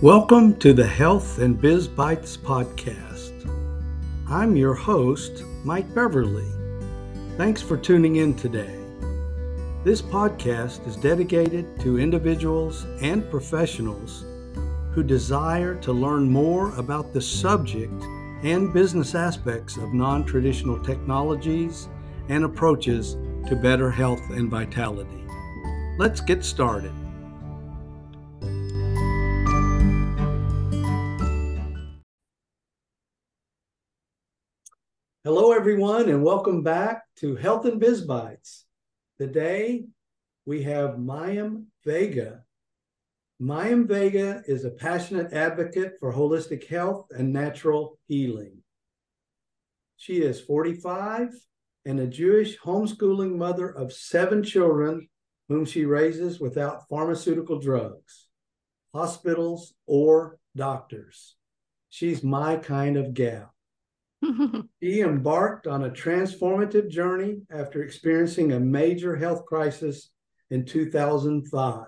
Welcome to the Health and Biz Bites podcast. I'm your host, Mike Beverly. Thanks for tuning in today. This podcast is dedicated to individuals and professionals who desire to learn more about the subject and business aspects of non traditional technologies and approaches to better health and vitality. Let's get started. Hello, everyone, and welcome back to Health and Biz Bites. Today, we have Mayim Vega. Mayim Vega is a passionate advocate for holistic health and natural healing. She is 45 and a Jewish homeschooling mother of seven children whom she raises without pharmaceutical drugs, hospitals, or doctors. She's my kind of gal. he embarked on a transformative journey after experiencing a major health crisis in 2005.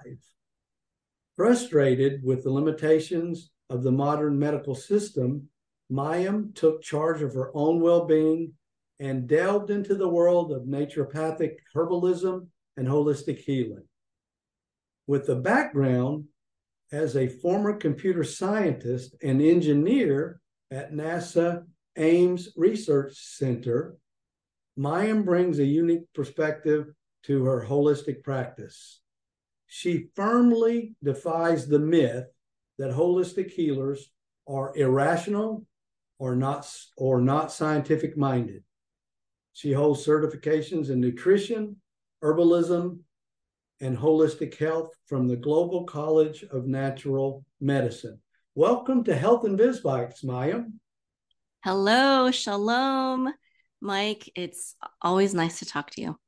Frustrated with the limitations of the modern medical system, Mayim took charge of her own well being and delved into the world of naturopathic herbalism and holistic healing. With a background as a former computer scientist and engineer at NASA Ames Research Center, Mayim brings a unique perspective to her holistic practice. She firmly defies the myth that holistic healers are irrational or not or not scientific minded. She holds certifications in nutrition, herbalism, and holistic health from the Global College of Natural Medicine. Welcome to Health and Biz Bites, Mayim. Hello, shalom, Mike. It's always nice to talk to you.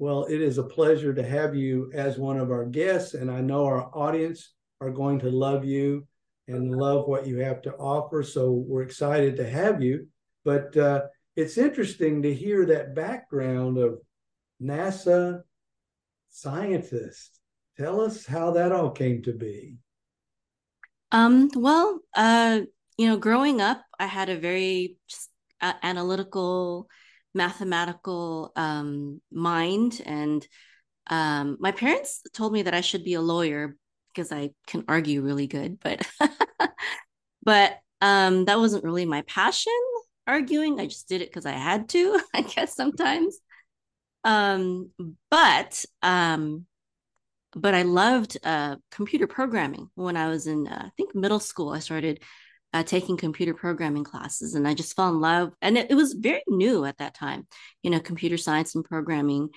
Well, it is a pleasure to have you as one of our guests, and I know our audience are going to love you and love what you have to offer. So we're excited to have you. But uh, it's interesting to hear that background of NASA scientist. Tell us how that all came to be. Um, well, uh, you know, growing up, I had a very uh, analytical, mathematical um, mind, and um, my parents told me that I should be a lawyer because I can argue really good, but but um, that wasn't really my passion. Arguing, I just did it because I had to. I guess sometimes. Um, but um, but I loved uh, computer programming when I was in, uh, I think, middle school. I started uh, taking computer programming classes and I just fell in love. And it, it, was very new at that time, you know, computer science and programming.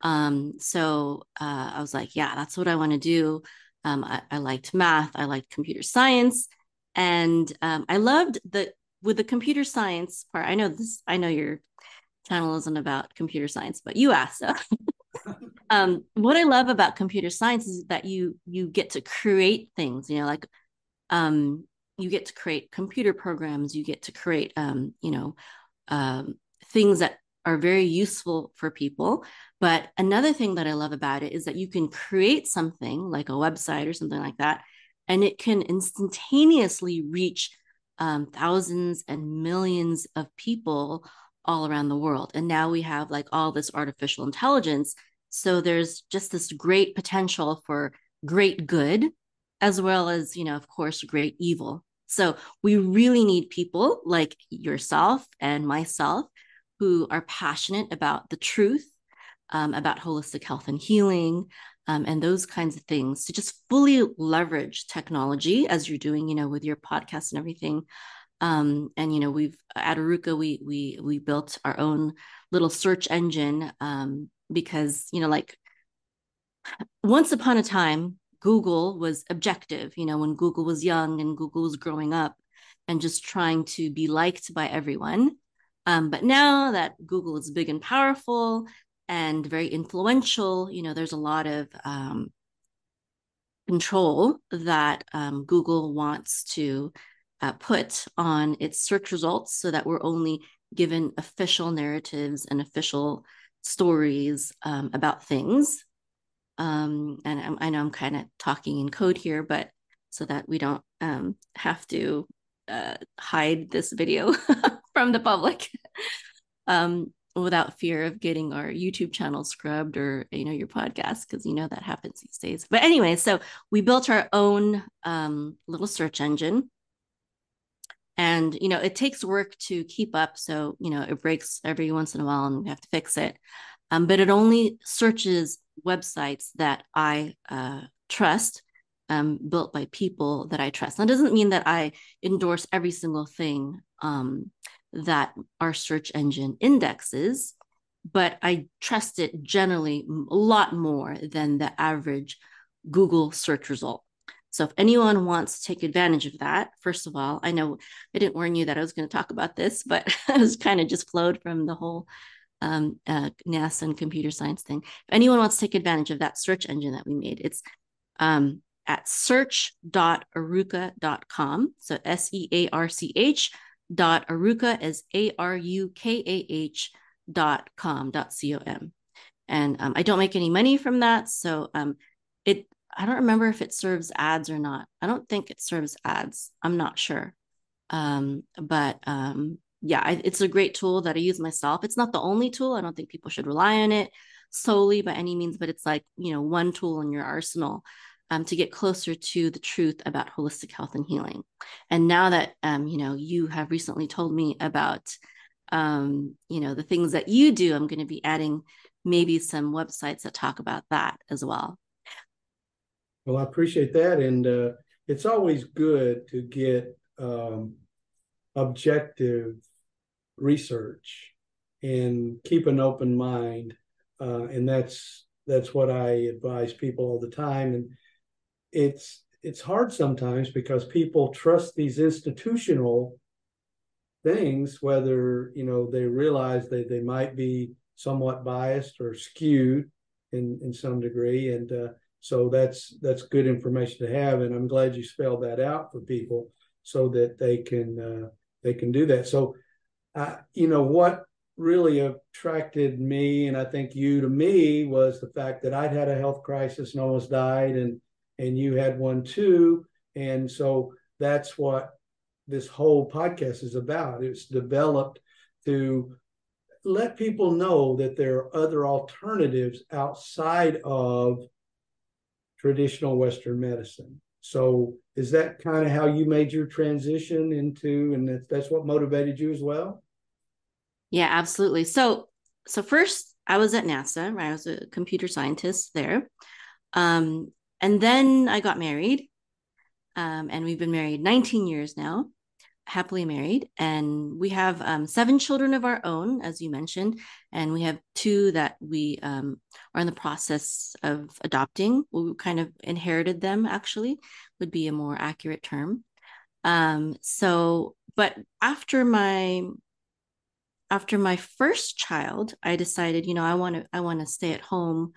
Um, so uh, I was like, yeah, that's what I want to do. Um, I, I, liked math, I liked computer science, and um, I loved the with the computer science part. I know this. I know your channel isn't about computer science, but you asked. So. um, what I love about computer science is that you you get to create things. You know, like um, you get to create computer programs you get to create um, you know um, things that are very useful for people. But another thing that i love about it is that you can create something like a website or something like that and it can instantaneously reach um, thousands and millions of people all around the world. And now we have like all this artificial intelligence. So there's just this great potential for great good as well as, you know, of course, great evil. So we really need people like yourself and myself who are passionate about the truth, um, about holistic health and healing, um, and those kinds of things to just fully leverage technology as you're doing, you know, with your podcast and everything. Um, and you know, we've at Arukah, we we we built our own little search engine um, because you know, like once upon a time, Google was objective, you know, when Google was young and Google was growing up and just trying to be liked by everyone. Um, but now that Google is big and powerful and very influential, you know, there's a lot of um, control that um, Google wants to uh, put on its search results so that we're only given official narratives and official stories um, about things um, and I'm, i know I'm kind of talking in code here, but so that we don't um, have to uh, hide this video from the public um, without fear of getting our YouTube channel scrubbed or you know your podcast because you know that happens these days. But anyway, so we built our own um, little search engine, and you know it takes work to keep up. So you know it breaks every once in a while, and we have to fix it. Um, but it only searches websites that I uh, trust um, built by people that I trust. That doesn't mean that I endorse every single thing um, that our search engine indexes, but I trust it generally a lot more than the average Google search result. So if anyone wants to take advantage of that, first of all, I know I didn't warn you that I was going to talk about this, but it was kind of just flowed from the whole um, uh, NASA and computer science thing. If anyone wants to take advantage of that search engine that we made, it's um, at search.arukah.com. So S E A R C H dot arukah as A R U K A H dot com dot C O M. And um, I don't make any money from that. So um, it, I don't remember if it serves ads or not. I don't think it serves ads. I'm not sure. Um, but um, yeah, it's a great tool that I use myself. It's not the only tool. I don't think people should rely on it solely by any means, but it's like, you know, one tool in your arsenal um, to get closer to the truth about holistic health and healing. And now that um, you know you have recently told me about um, you know the things that you do, I'm going to be adding maybe some websites that talk about that as well. Well, I appreciate that, and uh, it's always good to get um, objective research and keep an open mind, uh, and that's that's what I advise people all the time. And it's it's hard sometimes because people trust these institutional things whether you know they realize that they might be somewhat biased or skewed in in some degree. And uh, so that's that's good information to have. And i'm glad you spelled that out for people so that they can uh, they can do that. So uh, you know what really attracted me and i think you to me was the fact that i'd had a health crisis and almost died and and you had one too. And so that's what this whole podcast is about. It's developed to let people know that there are other alternatives outside of traditional Western medicine. So is that kind of how you made your transition into, and that's, that's what motivated you as well? Yeah, absolutely. So, so first I was at NASA, right? I was a computer scientist there. Um, and then I got married. Um, and we've been married 19 years now, happily married. And we have um, seven children of our own, as you mentioned. And we have two that we um, are in the process of adopting. We kind of inherited them, actually, would be a more accurate term. Um, so, but after my after my first child, I decided, you know, I want to I want to stay at home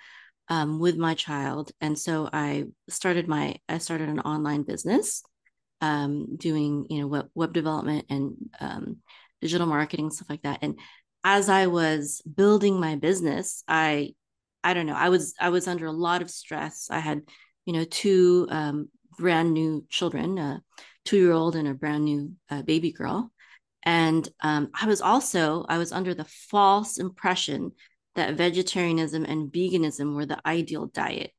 um, with my child. And so I started my I started an online business um, doing you know web, web development and um, digital marketing stuff like that. And as I was building my business, I I don't know I was I was under a lot of stress. I had you know two um, brand new children, a two year old and a brand new uh, baby girl. And um, I was also I was under the false impression that vegetarianism and veganism were the ideal diet.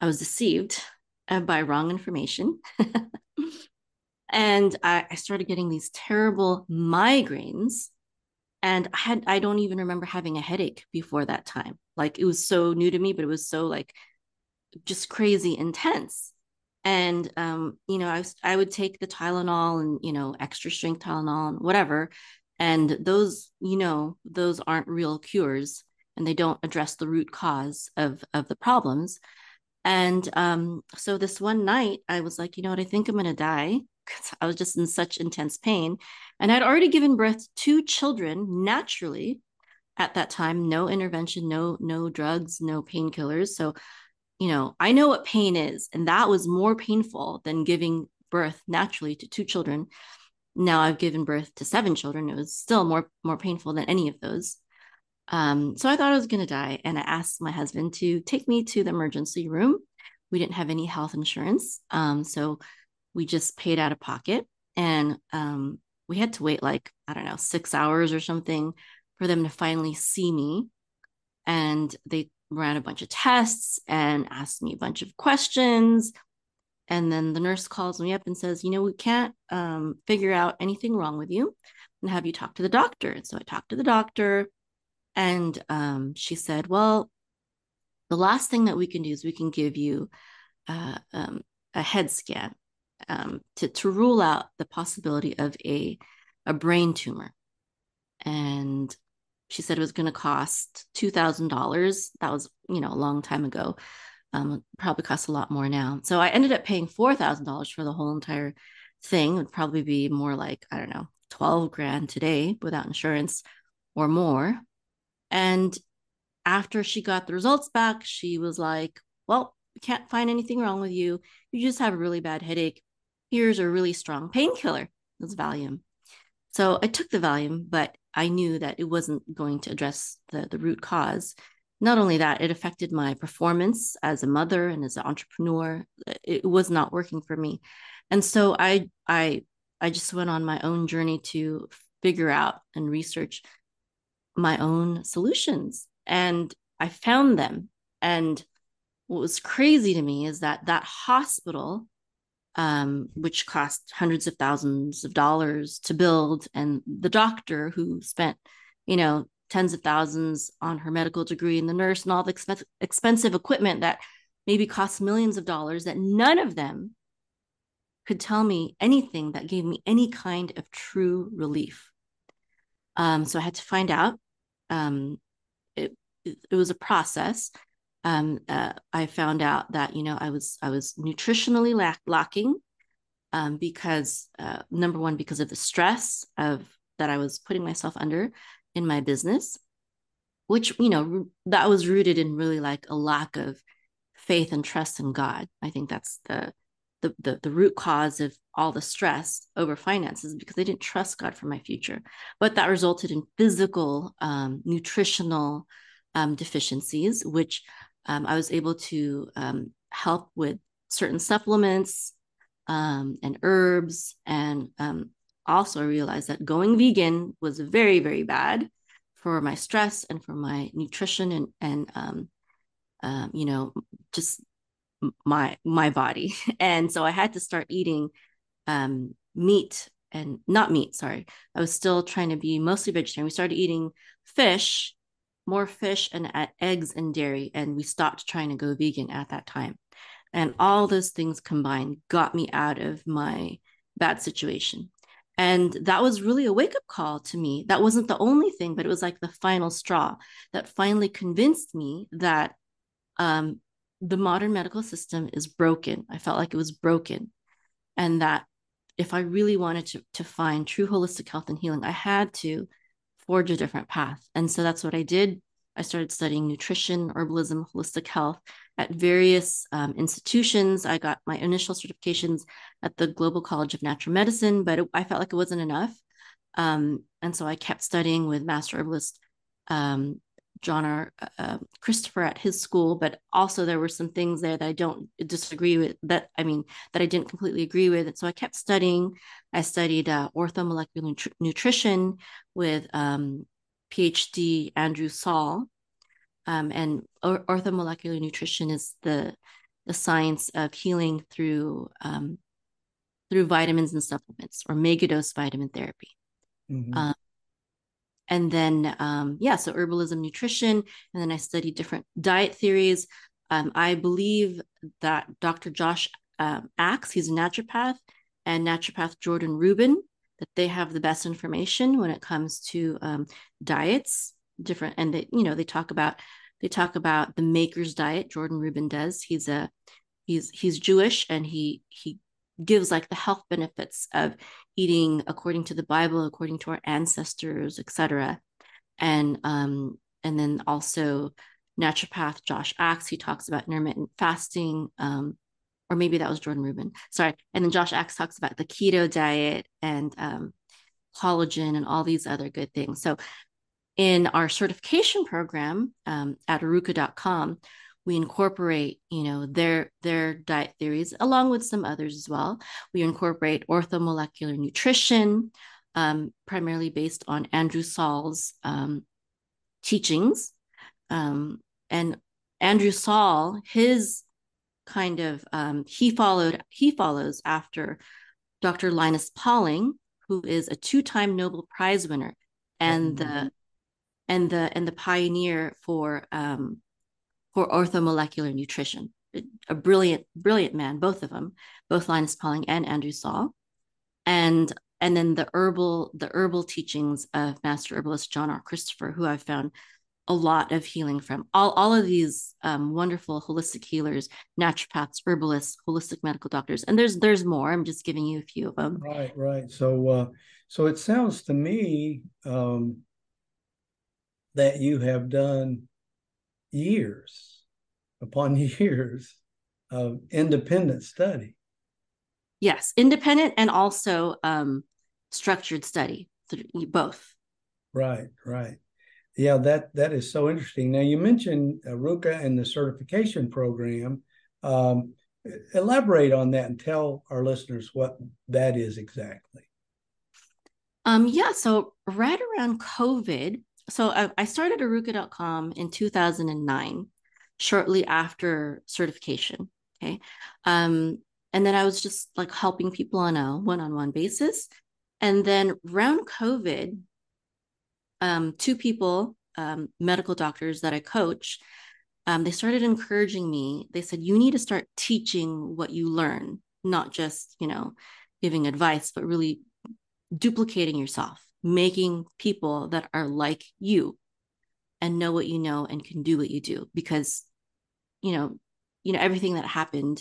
I was deceived uh, by wrong information. and I, I, started getting these terrible migraines. And I had I don't even remember having a headache before that time. Like it was so new to me, but it was so like just crazy intense. And um, you know, I was I would take the Tylenol and you know, extra strength Tylenol and whatever. And those, you know, those aren't real cures and they don't address the root cause of of the problems. And um, so this one night i was like you know what? I think i'm going to die. Because i was just in such intense pain. And i'd already given birth to children naturally at that time. No intervention no no drugs no painkillers. So you know i know what pain is and that was more painful than giving birth naturally to two children now i've given birth to seven children it was still more more painful than any of those um, so I thought I was going to die. And I asked my husband to take me to the emergency room we didn't have any health insurance. Um, so we just paid out of pocket. And um, we had to wait like, I don't know, six hours or something for them to finally see me. And they ran a bunch of tests and asked me a bunch of questions. And then the nurse calls me up and says, You know, we can't um, figure out anything wrong with you and have you talk to the doctor. And so I talked to the doctor, and um, she said, Well, the last thing that we can do is we can give you uh, um, a head scan um, to, to rule out the possibility of a, a brain tumor. And she said it was going to cost $2,000. That was, you know, a long time ago. Um, probably costs a lot more now. So I ended up paying $4,000 for the whole entire thing. It would probably be more like, I don't know, 12 grand today without insurance or more. And after she got the results back, she was like, Well, we can't find anything wrong with you. You just have a really bad headache. Here's a really strong painkiller. It's Valium. So I took the Valium, but I knew that it wasn't going to address the, the root cause. Not only that, it affected my performance as a mother and as an entrepreneur. It was not working for me. And so I I I just went on my own journey to figure out and research my own solutions. And I found them. And what was crazy to me is that that hospital um, which cost hundreds of thousands of dollars to build, and the doctor who spent, you know, tens of thousands on her medical degree, and the nurse, and all the exp- expensive equipment that maybe cost millions of dollars, that none of them could tell me anything that gave me any kind of true relief. Um, so I had to find out. Um, it, it, it was a process um, uh, I found out that you know I was I was nutritionally lack- lacking um, because uh, number one because of the stress of that I was putting myself under in my business, which you know that was rooted in really like a lack of faith and trust in God. I think that's the the the, the root cause of all the stress over finances because I didn't trust God for my future. But that resulted in physical, um, nutritional um, deficiencies, which um, I was able to um, help with certain supplements um, and herbs, and um, also realized that going vegan was very, very bad for my stress and for my nutrition and and um, um, you know just my my body. And so I had to start eating meat and not meat. Sorry, I was still trying to be mostly vegetarian. We started eating fish more fish and eggs and dairy, and we stopped trying to go vegan at that time. And all those things combined got me out of my bad situation. And that was really a wake up call to me. That wasn't the only thing, but it was like the final straw that finally convinced me that um, the modern medical system is broken. I felt like it was broken. And that if I really wanted to, to find true holistic health and healing, I had to forge a different path. And so that's what I did. I started studying nutrition, herbalism, holistic health at various um, institutions. I got my initial certifications at the Global College of Natural Medicine, but it, I felt like it wasn't enough. Um, and so I kept studying with Master Herbalist um, John R. Uh, Christopher at his school, but also there were some things there that I don't disagree with. That I mean, that I didn't completely agree with. And so I kept studying. I studied uh, orthomolecular nutri- nutrition with um, PhD Andrew Saul, um, and or- orthomolecular nutrition is the the science of healing through um, through vitamins and supplements or megadose vitamin therapy. Mm-hmm. And then um, yeah so herbalism nutrition and then i studied different diet theories. Um, i believe that dr josh um, axe he's a naturopath and naturopath jordan rubin that they have the best information when it comes to um, diets different and they you know they talk about they talk about the maker's diet jordan rubin does. He's a he's he's jewish and he he gives like the health benefits of eating according to the Bible, according to our ancestors, etc. And um, and then also naturopath Josh Axe, he talks about intermittent fasting, um, or maybe that was Jordan Rubin. Sorry. And then Josh Axe talks about the keto diet and um, collagen and all these other good things. So in our certification program um, at arukah.com, we incorporate you know their their diet theories along with some others as well we incorporate orthomolecular nutrition um, primarily based on andrew Saul's um, teachings um, and andrew Saul his kind of um, he followed he follows after dr linus pauling who is a two-time nobel prize winner and mm-hmm. the and the and the pioneer for um, for orthomolecular nutrition. A brilliant, brilliant man, both of them, both Linus Pauling and Andrew Saul, and and then the herbal the herbal teachings of Master Herbalist John R. Christopher, who I've found a lot of healing from. All all of these um, wonderful holistic healers, naturopaths, herbalists, holistic medical doctors, and there's there's more. I'm just giving you a few of them. Right, right. So uh, so it sounds to me um, that you have done years upon years of independent study. Yes, independent and also um, structured study, both. Right, right. Yeah, that that is so interesting. Now you mentioned Ruka and the certification program. Um, elaborate on that and tell our listeners what that is exactly. Um, yeah, so right around COVID, so I, I started Arukah.com in 2009, shortly after certification. Okay. Um, and then I was just like helping people on a one on one basis. And then around COVID, um, two people, um, medical doctors that I coach, um, they started encouraging me. They said, you need to start teaching what you learn, not just, you know, giving advice, but really duplicating yourself making people that are like you and know what you know and can do what you do because you know you know everything that happened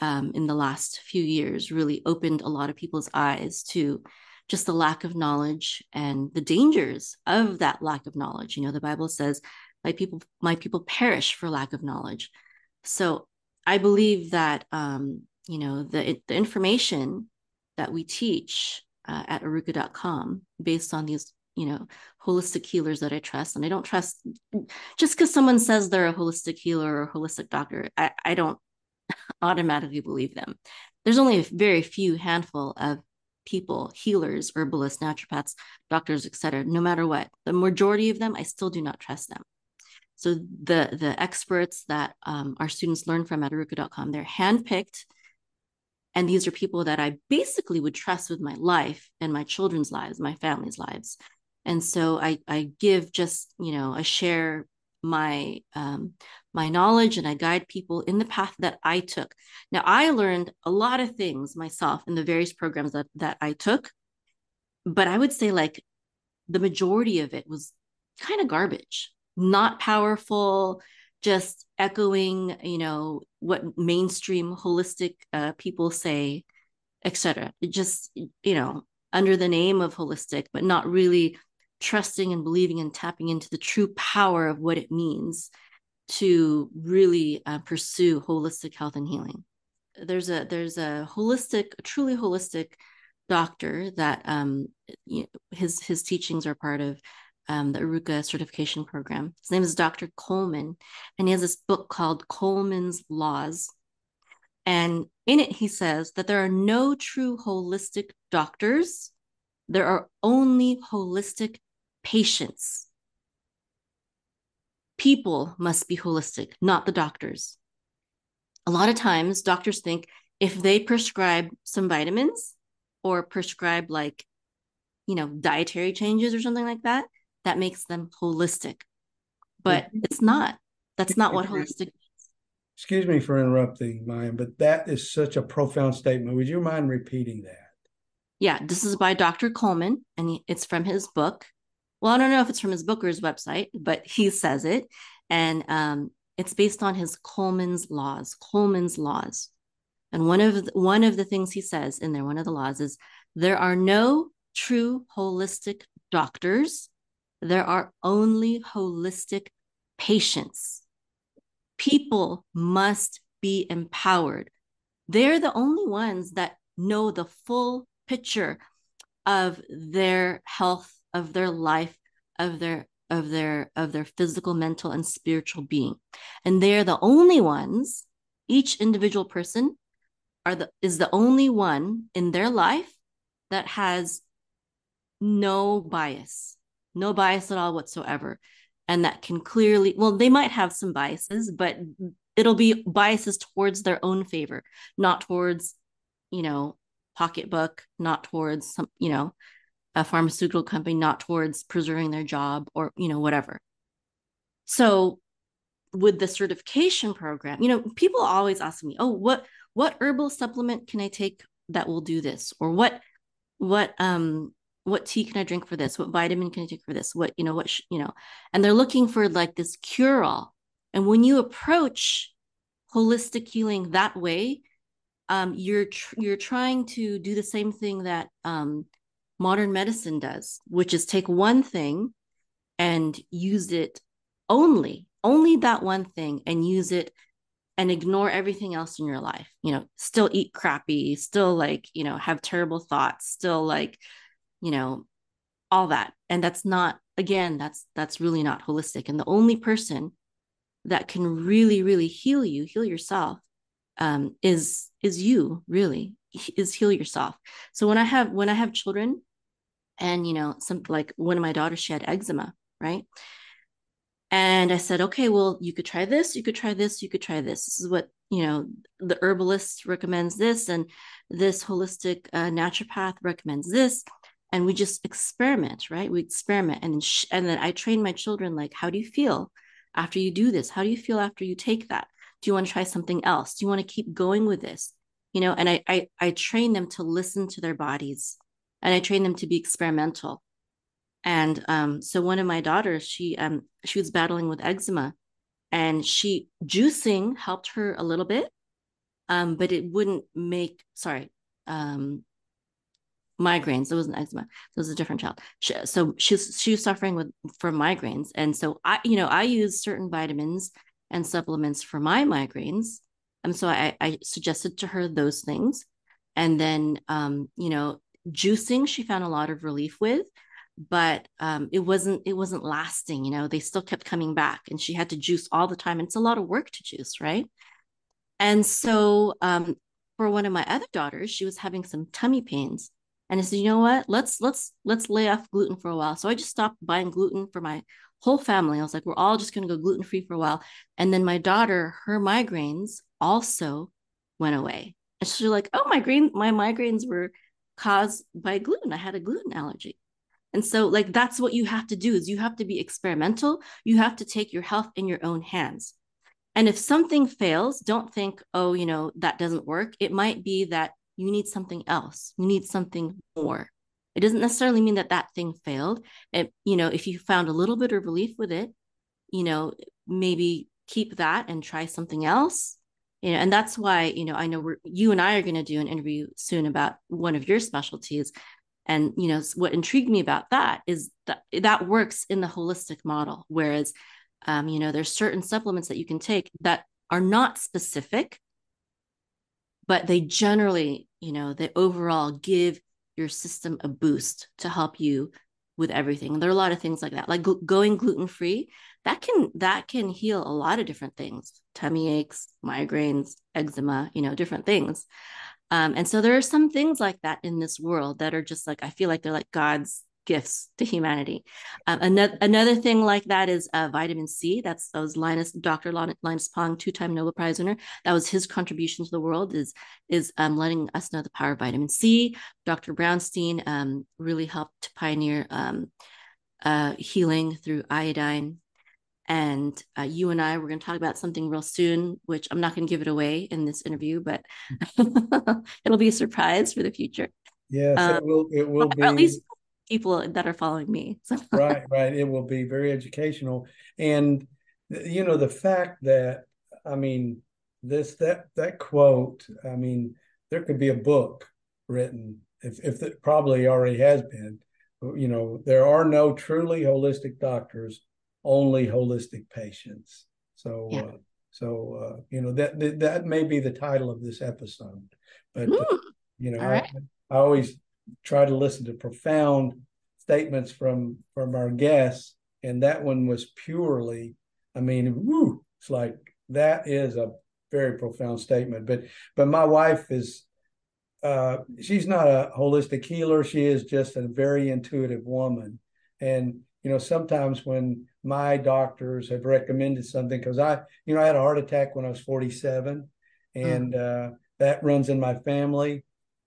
um, in the last few years really opened a lot of people's eyes to just the lack of knowledge and the dangers of that lack of knowledge. You know the bible says my people my people perish for lack of knowledge. So i believe that um, you know the the information that we teach uh, at arukah.com based on these you know holistic healers that i trust. And i don't trust just because someone says they're a holistic healer or holistic doctor I, I don't automatically believe them. There's only a very few handful of people healers herbalists naturopaths doctors etc no matter what. The majority of them i still do not trust them. So the the experts that um, our students learn from at arukah.com they're handpicked and these are people that I basically would trust with my life and my children's lives, my family's lives. And so I, I give just, you know, I share my um, my knowledge and I guide people in the path that I took. Now I learned a lot of things myself in the various programs that that I took, but I would say like the majority of it was kind of garbage, not powerful, just echoing, you know, what mainstream holistic uh, people say, etc. Just, you know, under the name of holistic, but not really trusting and believing and tapping into the true power of what it means to really uh, pursue holistic health and healing. There's a there's a holistic, truly holistic doctor that um, you know, his his teachings are part of um, the Arukah certification program. His name is Dr. Coleman, and he has this book called Coleman's Laws. And in it, he says that there are no true holistic doctors, there are only holistic patients. People must be holistic, not the doctors. A lot of times, doctors think if they prescribe some vitamins or prescribe, like, you know, dietary changes or something like that, that makes them holistic. But it's not. That's not what holistic means. Excuse me for interrupting, Maya, but that is such a profound statement. Would you mind repeating that? Yeah, this is by Dr. Coleman, and it's from his book. Well, I don't know if it's from his book or his website, but he says it. And um, it's based on his Coleman's laws, Coleman's laws. And one of the, one of the things he says in there, one of the laws is there are no true holistic doctors there are only holistic patients. People must be empowered. They're the only ones that know the full picture of their health, of their life, of their of their of their physical mental and spiritual being and they're the only ones each individual person are the is the only one in their life that has no bias no bias at all whatsoever. And that can clearly well they might have some biases but it'll be biases towards their own favor not towards you know pocketbook not towards some you know a pharmaceutical company not towards preserving their job or you know whatever. So with the certification program you know people always ask me oh what what herbal supplement can i take that will do this? Or what what um what tea can i drink for this? What vitamin can i take for this? What you know what sh- you know and they're looking for like this cure all and when you approach holistic healing that way um, you're tr- you're trying to do the same thing that um, modern medicine does, which is take one thing and use it only, only that one thing and use it and ignore everything else in your life. You know, still eat crappy, still like, you know, have terrible thoughts, still like, you know, all that. And that's not again, that's that's really not holistic. And the only person that can really really heal you, heal yourself um is is you, really. Is heal yourself. So when I have when I have children and you know some like one of my daughters she had eczema right and i said okay well you could try this you could try this you could try this this is what you know the herbalist recommends this and this holistic uh, naturopath recommends this and we just experiment right? We experiment and then sh- and then i train my children like how do you feel after you do this? How do you feel after you take that? Do you want to try something else? Do you want to keep going with this? You know and I, I i train them to listen to their bodies and I train them to be experimental. And um, so one of my daughters, she um, she was battling with eczema, and she juicing helped her a little bit, um, but it wouldn't make sorry um, migraines. It wasn't eczema. It was a different child. She, so she's she was suffering with from migraines, and so I you know I use certain vitamins and supplements for my migraines, and so I, I suggested to her those things, and then um, you know juicing she found a lot of relief with but um, it wasn't it wasn't lasting you know they still kept coming back and she had to juice all the time and it's a lot of work to juice right and so um, for one of my other daughters she was having some tummy pains and i said you know what let's let's let's lay off gluten for a while so i just stopped buying gluten for my whole family i was like we're all just going to go gluten free for a while and then my daughter her migraines also went away and she's like oh my green my migraines were caused by gluten. I had a gluten allergy. And so like that's what you have to do is you have to be experimental. You have to take your health in your own hands. And if something fails, don't think, oh, you know, that doesn't work. It might be that you need something else. You need something more. It doesn't necessarily mean that that thing failed. It, you know, if you found a little bit of relief with it, you know, maybe keep that and try something else you know and that's why you know i know we're you and i are going to do an interview soon about one of your specialties and you know what intrigued me about that is that that works in the holistic model whereas um, you know there's certain supplements that you can take that are not specific but they generally you know they overall give your system a boost to help you with everything. There are a lot of things like that like going gluten free that can that can heal a lot of different things tummy aches migraines eczema you know different things. Um, and so there are some things like that in this world that are just like i feel like they're like god's gifts to humanity um, another, another thing like that is uh, vitamin c that's that was linus dr linus Pauling, two-time nobel prize winner that was his contribution to the world is is um, letting us know the power of vitamin c dr brownstein um, really helped to pioneer um, uh, healing through iodine and uh, you and I, we're going to talk about something real soon, which I'm not going to give it away in this interview, but it'll be a surprise for the future. Yes, um, it will. It will be. At least people that are following me. right, right. It will be very educational, and you know the fact that I mean this that that quote. I mean, there could be a book written if if it probably already has been. You know, there are no truly holistic doctors only holistic patients. So, yeah. uh, so uh, you know that, that, that may be the title of this episode, but uh, you know, I, right. I always try to listen to profound statements from from our guests and that one was purely. I mean, woo, it's like that is a very profound statement. But but my wife is uh, she's not a holistic healer. She is just a very intuitive woman. And, you know, sometimes when my doctors have recommended something, because I, you know, I had a heart attack when I was 47, and mm. uh, that runs in my family.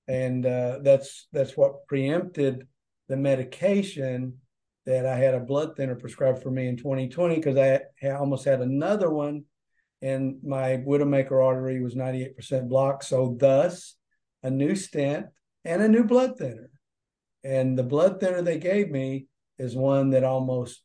And uh, that's that's what preempted the medication that I had a blood thinner prescribed for me in 2020 because I had, almost had another one and my widowmaker artery was 98% blocked. So thus a new stent, and a new blood thinner. And the blood thinner they gave me is one that almost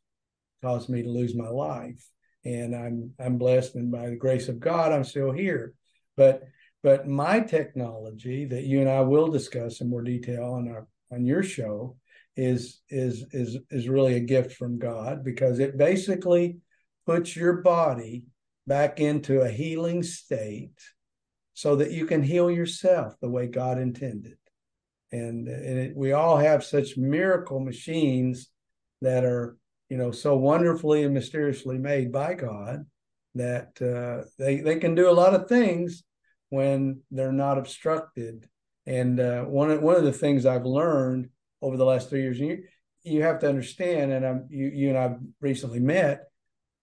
caused me to lose my life. And I'm I'm blessed, and by the grace of God, I'm still here. But but my technology that you and I will discuss in more detail on our on your show is is is is really a gift from God because it basically puts your body back into a healing state so that you can heal yourself the way God intended. And, and it, we all have such miracle machines that are, you know, so wonderfully and mysteriously made by God that uh, they they can do a lot of things when they're not obstructed. And uh, one of one of the things I've learned over the last three years, you you have to understand, and I'm you you and I recently met.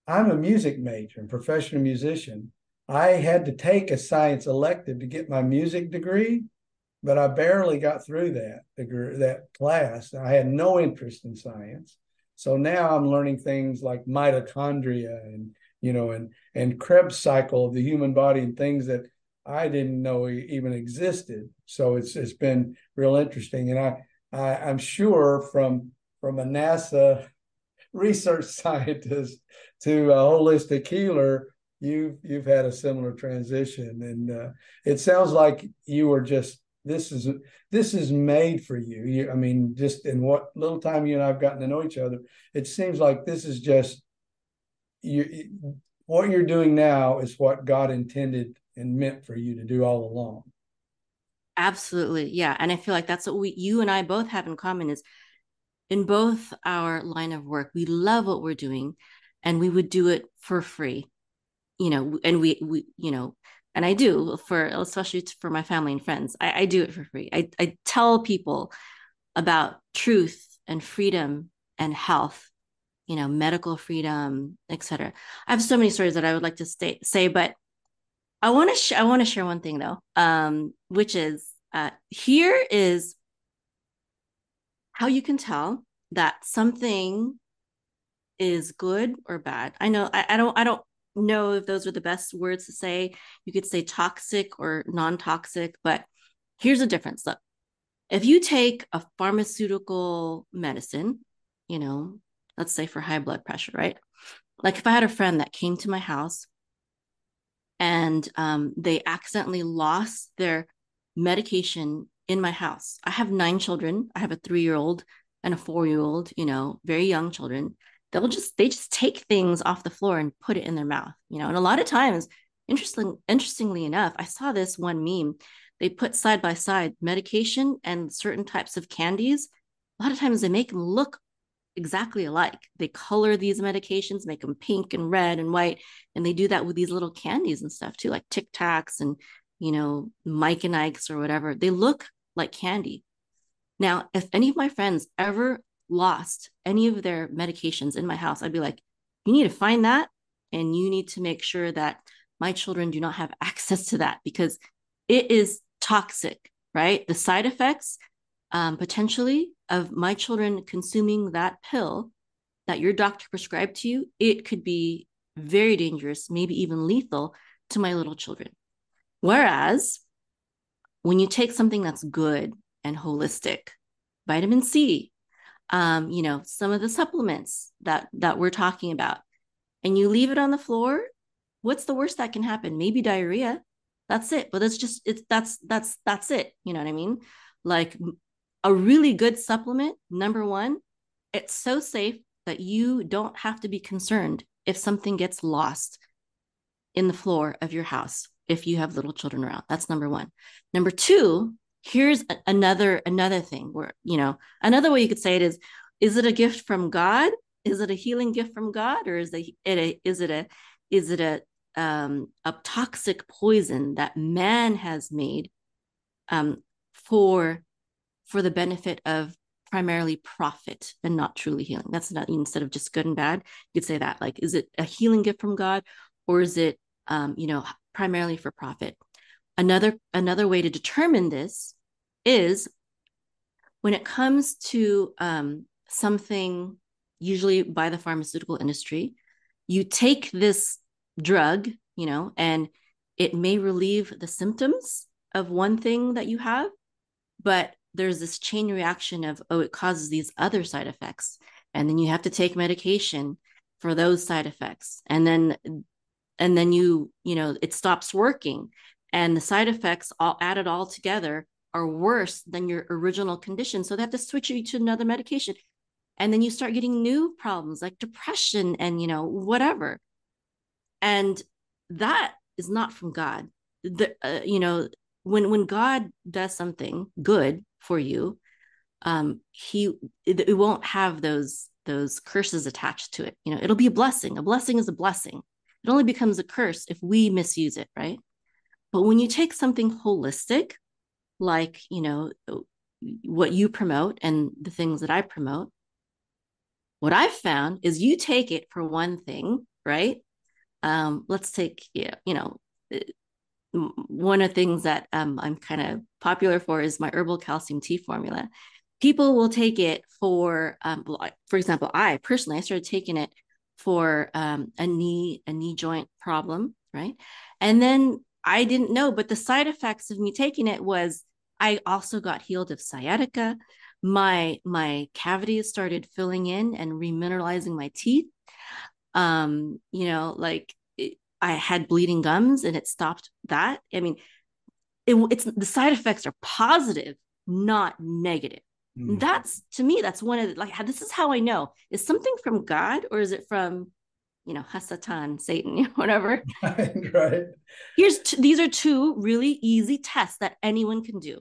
I'm a music major and professional musician, I had to take a science elective to get my music degree, but I barely got through that degree, that class. I had no interest in science. So now I'm learning things like mitochondria and you know and and Krebs cycle of the human body and things that I didn't know he even existed. So it's it's been real interesting, and I, I I'm sure from from a NASA research scientist to a holistic healer, you've you've had a similar transition, and uh, it sounds like you were just this is this is made for you. you. I mean, just in what little time you and I've gotten to know each other, it seems like this is just you. What you're doing now is what God intended and meant for you to do all along. Absolutely, yeah, and I feel like that's what we, you and I, both have in common is in both our line of work, we love what we're doing, and we would do it for free you know, and we, we, you know, and I do for, especially for my family and friends, I, I do it for free. I, I tell people about truth and freedom and health, you know, medical freedom, etc. I have so many stories that I would like to stay, say, but I want to, sh- I want to share one thing though, um, which is, uh, here is how you can tell that something is good or bad. I know I, I don't I don't know if those are the best words to say. You could say toxic or non toxic, but here's the difference. Look, if you take a pharmaceutical medicine, you know, let's say for high blood pressure, right? Like if I had a friend that came to my house and um, they accidentally lost their medication in my house. I have nine children. I have a three year old and a four year old, you know, very young children they'll just they just take things off the floor and put it in their mouth you know and a lot of times interesting interestingly enough i saw this one meme they put side by side medication and certain types of candies a lot of times they make them look exactly alike. They color these medications make them pink and red and white and they do that with these little candies and stuff too like tic tacs and you know mike and ike's or whatever. They look like candy. Now if any of my friends ever lost any of their medications in my house, I'd be like, you need to find that and you need to make sure that my children do not have access to that because it is toxic, right? The side effects um, potentially of my children consuming that pill that your doctor prescribed to you, it could be very dangerous, maybe even lethal to my little children. Whereas when you take something that's good and holistic, vitamin C, um, you know, some of the supplements that that we're talking about, and you leave it on the floor, what's the worst that can happen? Maybe diarrhea. That's it. But that's just it's that's that's that's it. You know what I mean? Like a really good supplement, number one, it's so safe that you don't have to be concerned if something gets lost in the floor of your house if you have little children around. That's number one. Number two, here's another another thing where you know another way you could say it is is it a gift from god is it a healing gift from God or is it a, is it a is it a um, a toxic poison that man has made um, for for the benefit of primarily profit and not truly healing. That's not instead of just good and bad. You could say that like, is it a healing gift from God, or is it um, you know primarily for profit? Another another way to determine this is when it comes to um, something usually by the pharmaceutical industry, you take this drug, you know, and it may relieve the symptoms of one thing that you have, but there's this chain reaction of, oh, it causes these other side effects. And then you have to take medication for those side effects. And then, and then you, you know, it stops working. And the side effects all added all together are worse than your original condition. So they have to switch you to another medication. And then you start getting new problems like depression and, you know, whatever and that is not from god the uh, you know when when god does something good for you um he it, it won't have those those curses attached to it. You know it'll be a blessing. A blessing is a blessing. It only becomes a curse if we misuse it right? But when you take something holistic like you know what you promote and the things that i promote what i've found is you take it for one thing right? Um, let's take you know one of the things that um, i'm kind of popular for is my herbal calcium tea formula. People will take it for um, for example i personally i started taking it for um, a knee a knee joint problem right? And then i didn't know but the side effects of me taking it was i also got healed of sciatica. My my cavities started filling in and remineralizing my teeth. Um you know like i had bleeding gums and it stopped that. I mean it, it's the side effects are positive not negative. Mm. that's to me that's one of the, like this is how i know. Is something from god or is it from you know hasatan satan whatever? Right, right. here's t- these are two really easy tests that anyone can do.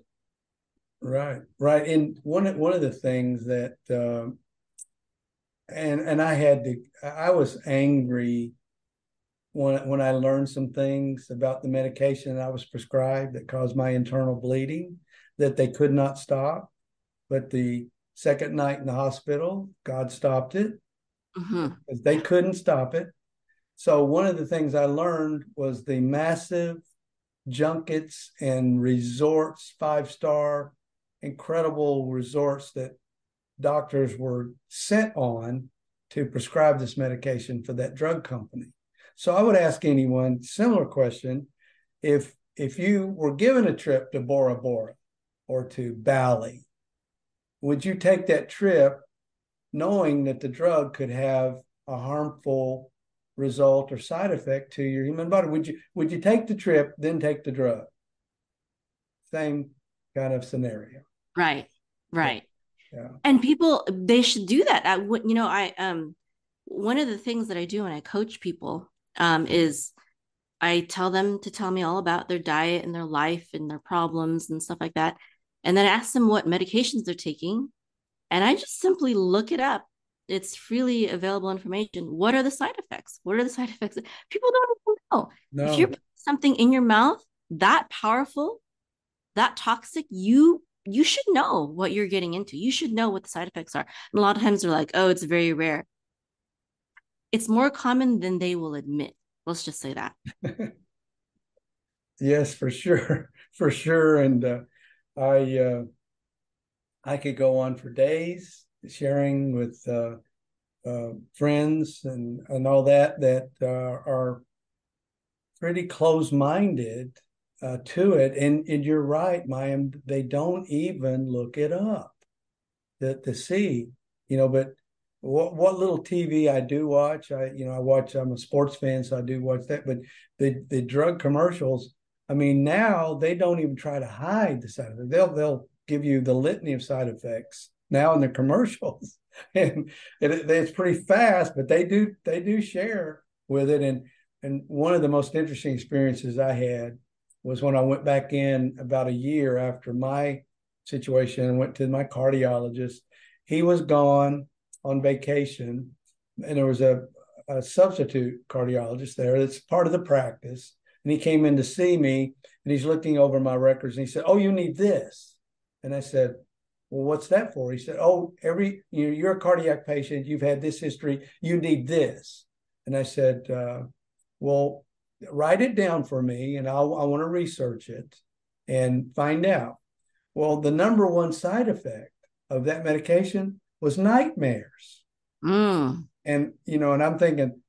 Right right. And one one of the things that um, and and I had to I was angry when when I learned some things about the medication that I was prescribed that caused my internal bleeding that they could not stop. But the second night in the hospital, God stopped it mm-hmm. because they couldn't stop it. So one of the things I learned was the massive junkets and resorts, five star, incredible resorts that doctors were sent on to prescribe this medication for that drug company. So I would ask anyone similar question if if you were given a trip to Bora Bora or to Bali, would you take that trip knowing that the drug could have a harmful result or side effect to your human body? Would you would you take the trip then take the drug? Same kind of scenario. Right. Right yeah. and people they should do that I, you know i um one of the things that i do when i coach people um is i tell them to tell me all about their diet and their life and their problems and stuff like that and then ask them what medications they're taking and i just simply look it up it's freely available information what are the side effects what are the side effects people don't even know no. if you're putting something in your mouth that powerful that toxic you you should know what you're getting into. You should know what the side effects are. And a lot of times they're like, oh, it's very rare. It's more common than they will admit. Let's just say that. yes, for sure. For sure. And uh, I uh, I could go on for days sharing with uh, uh friends and, and all that that uh, are pretty close minded uh, to it. And, and you're right, Mayim, they don't even look it up to, to see, you know, but what, what little TV I do watch, I, you know, I watch, I'm a sports fan, so I do watch that, but the, the drug commercials, I mean, now they don't even try to hide the side effects. They'll, they'll give you the litany of side effects now in the commercials. and it, it's pretty fast, but they do, they do share with it. And, and one of the most interesting experiences I had was when I went back in about a year after my situation and went to my cardiologist. He was gone on vacation and there was a, a substitute cardiologist there that's part of the practice. And he came in to see me and he's looking over my records and he said, Oh, you need this. And I said, Well, what's that for? He said, Oh, every you know, you're a cardiac patient, you've had this history, you need this. And I said, uh, Well, write it down for me and I'll, I want to research it and find out. Well, the number one side effect of that medication was nightmares. Mm. And, you know, and I'm thinking,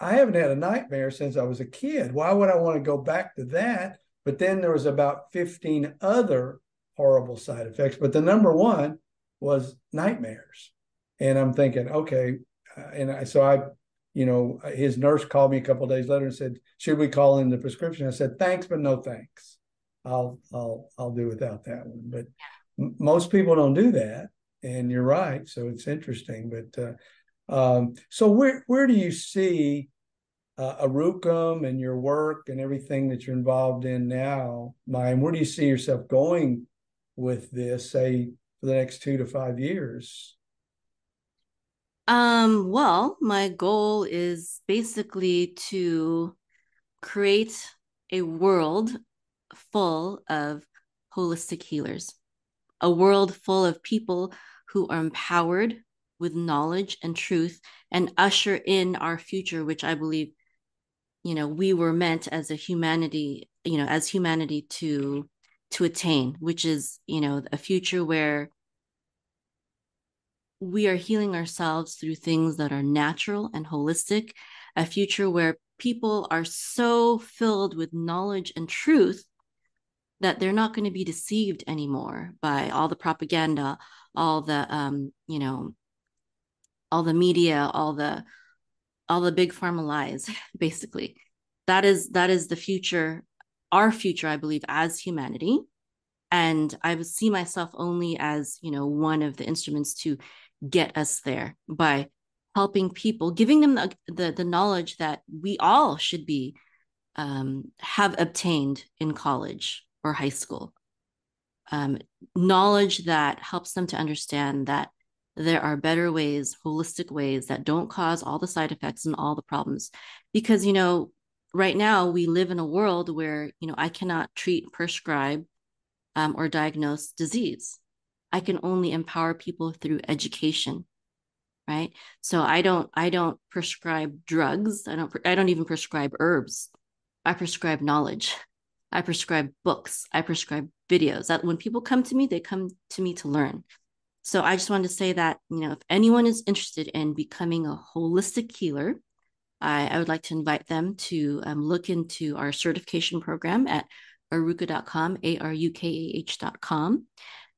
I haven't had a nightmare since I was a kid. Why would I want to go back to that? But then there was about 15 other horrible side effects. But the number one was nightmares. And I'm thinking, okay. Uh, and I, so I, you know, his nurse called me a couple days later and said, should we call in the prescription? I said, thanks, but no thanks. I'll, I'll, I'll do without that one. But most people don't do that. And you're right. So it's interesting. But, uh, um, so where where do you see uh, Arukah and your work and everything that you're involved in now, Mayim? Where do you see yourself going with this, say, for the next two to five years? Um, well, my goal is basically to create a world full of holistic healers, a world full of people who are empowered with knowledge and truth and usher in our future, which I believe, you know, we were meant as a humanity, you know, as humanity to to attain, which is, you know, a future where we are healing ourselves through things that are natural and holistic, a future where people are so filled with knowledge and truth that they're not going to be deceived anymore by all the propaganda, all the um, you know, all the media, all the all the big pharma lies, basically. That is that is the future, our future, I believe, as humanity. And I see myself only as, you know, one of the instruments to get us there by helping people, giving them the the, the knowledge that we all should be um, have obtained in college or high school. Um, knowledge that helps them to understand that there are better ways, holistic ways that don't cause all the side effects and all the problems. Because, you know, right now we live in a world where, you know, I cannot treat, prescribe, um, or diagnose disease. I can only empower people through education. Right. So I don't, I don't prescribe drugs. I don't, I don't even prescribe herbs. I prescribe knowledge. I prescribe books. I prescribe videos that when people come to me, they come to me to learn. So I just wanted to say that, you know, if anyone is interested in becoming a holistic healer, I, I would like to invite them to um, look into our certification program at arukah.com, A-R-U-K-A-H.com.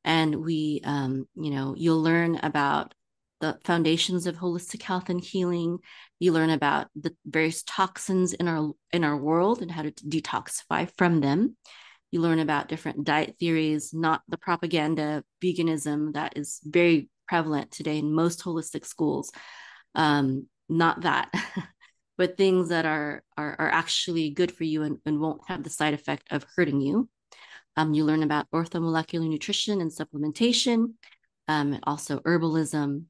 And we, um, you know, you'll learn about the foundations of holistic health and healing. You learn about the various toxins in our in our world and how to detoxify from them. You learn about different diet theories, not the propaganda, veganism that is very prevalent today in most holistic schools. Um, not that, but things that are, are, are actually good for you and, and won't have the side effect of hurting you. Um, you learn about orthomolecular nutrition and supplementation, um, also herbalism,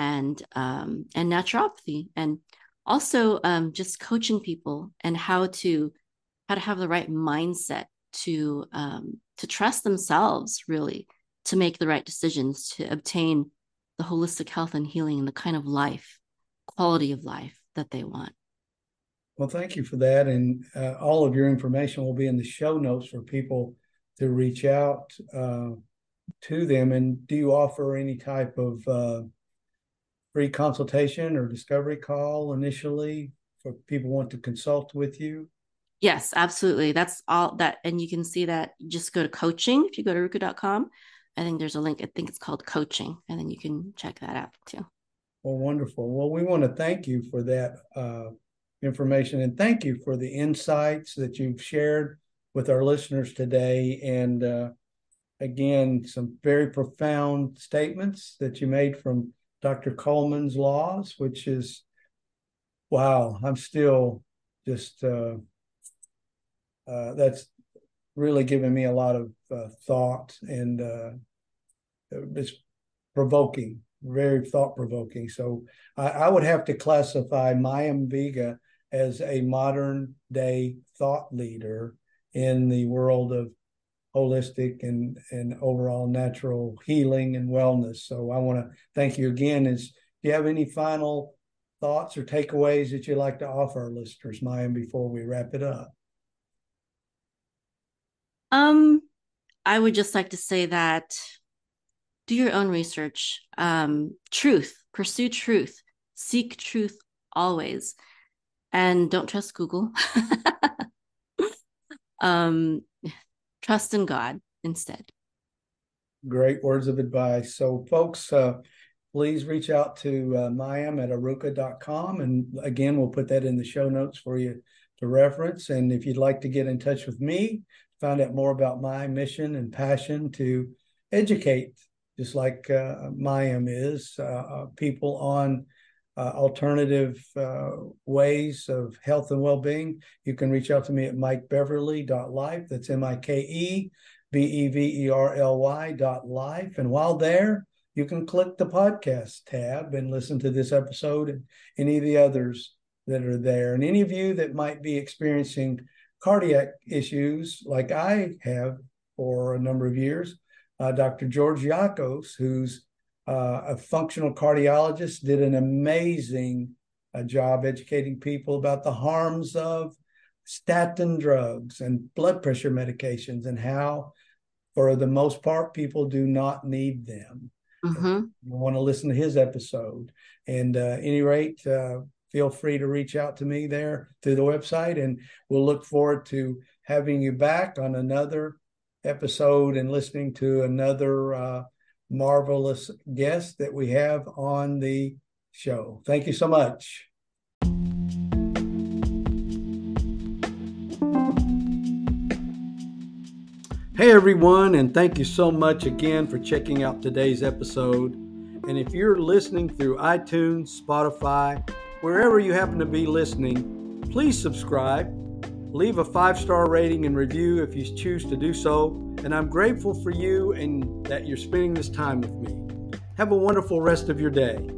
and um, and naturopathy, and also um, just coaching people and how to how to have the right mindset to um, to trust themselves really to make the right decisions to obtain the holistic health and healing and the kind of life quality of life that they want. Well thank you for that and uh, all of your information will be in the show notes for people to reach out uh, to them and do you offer any type of uh, free consultation or discovery call initially for people want to consult with you Yes, absolutely. That's all that. And you can see that just go to coaching. If you go to arukah.com, I think there's a link. I think it's called coaching. And then you can check that out too. Well, wonderful. Well, we want to thank you for that uh, information and thank you for the insights that you've shared with our listeners today. And uh, again, some very profound statements that you made from Dr. Coleman's Laws, which is, wow, I'm still just. Uh, uh, that's really given me a lot of uh, thought and uh, it's provoking very thought provoking. So I, I, would have to classify Mayim Vega as a modern day thought leader in the world of holistic and, and overall natural healing and wellness. So I want to thank you again. Is do you have any final thoughts or takeaways that you'd like to offer our listeners, Mayim, before we wrap it up? Um, I would just like to say that do your own research. Um, truth, pursue truth, seek truth always, and don't trust Google. um, trust in God instead. Great words of advice. So, folks, uh, please reach out to uh, Mayim at arukah.com. And again, we'll put that in the show notes for you to reference. And if you'd like to get in touch with me, find out more about my mission and passion to educate, just like uh, Mayim is, uh, uh people on uh, alternative uh, ways of health and well-being, you can reach out to me at mikebeverly.life. That's M-I-K-E B-E-V-E-R-L-Y dot life. And while there, you can click the podcast tab and listen to this episode and any of the others that are there. And any of you that might be experiencing cardiac issues like I have for a number of years, uh, Dr. George Yakos, who's uh, a functional cardiologist, did an amazing uh, job educating people about the harms of statin drugs and blood pressure medications and how, for the most part, people do not need them. Mm-hmm. You want to listen to his episode. And uh, any rate, uh, feel free to reach out to me there through the website, and we'll look forward to having you back on another episode and listening to another uh, marvelous guest that we have on the show. Thank you so much. Hey everyone, and thank you so much again for checking out today's episode. And if you're listening through iTunes, Spotify, wherever you happen to be listening, please subscribe Leave a five star rating and review if you choose to do so. And I'm grateful for you and that you're spending this time with me. Have a wonderful rest of your day.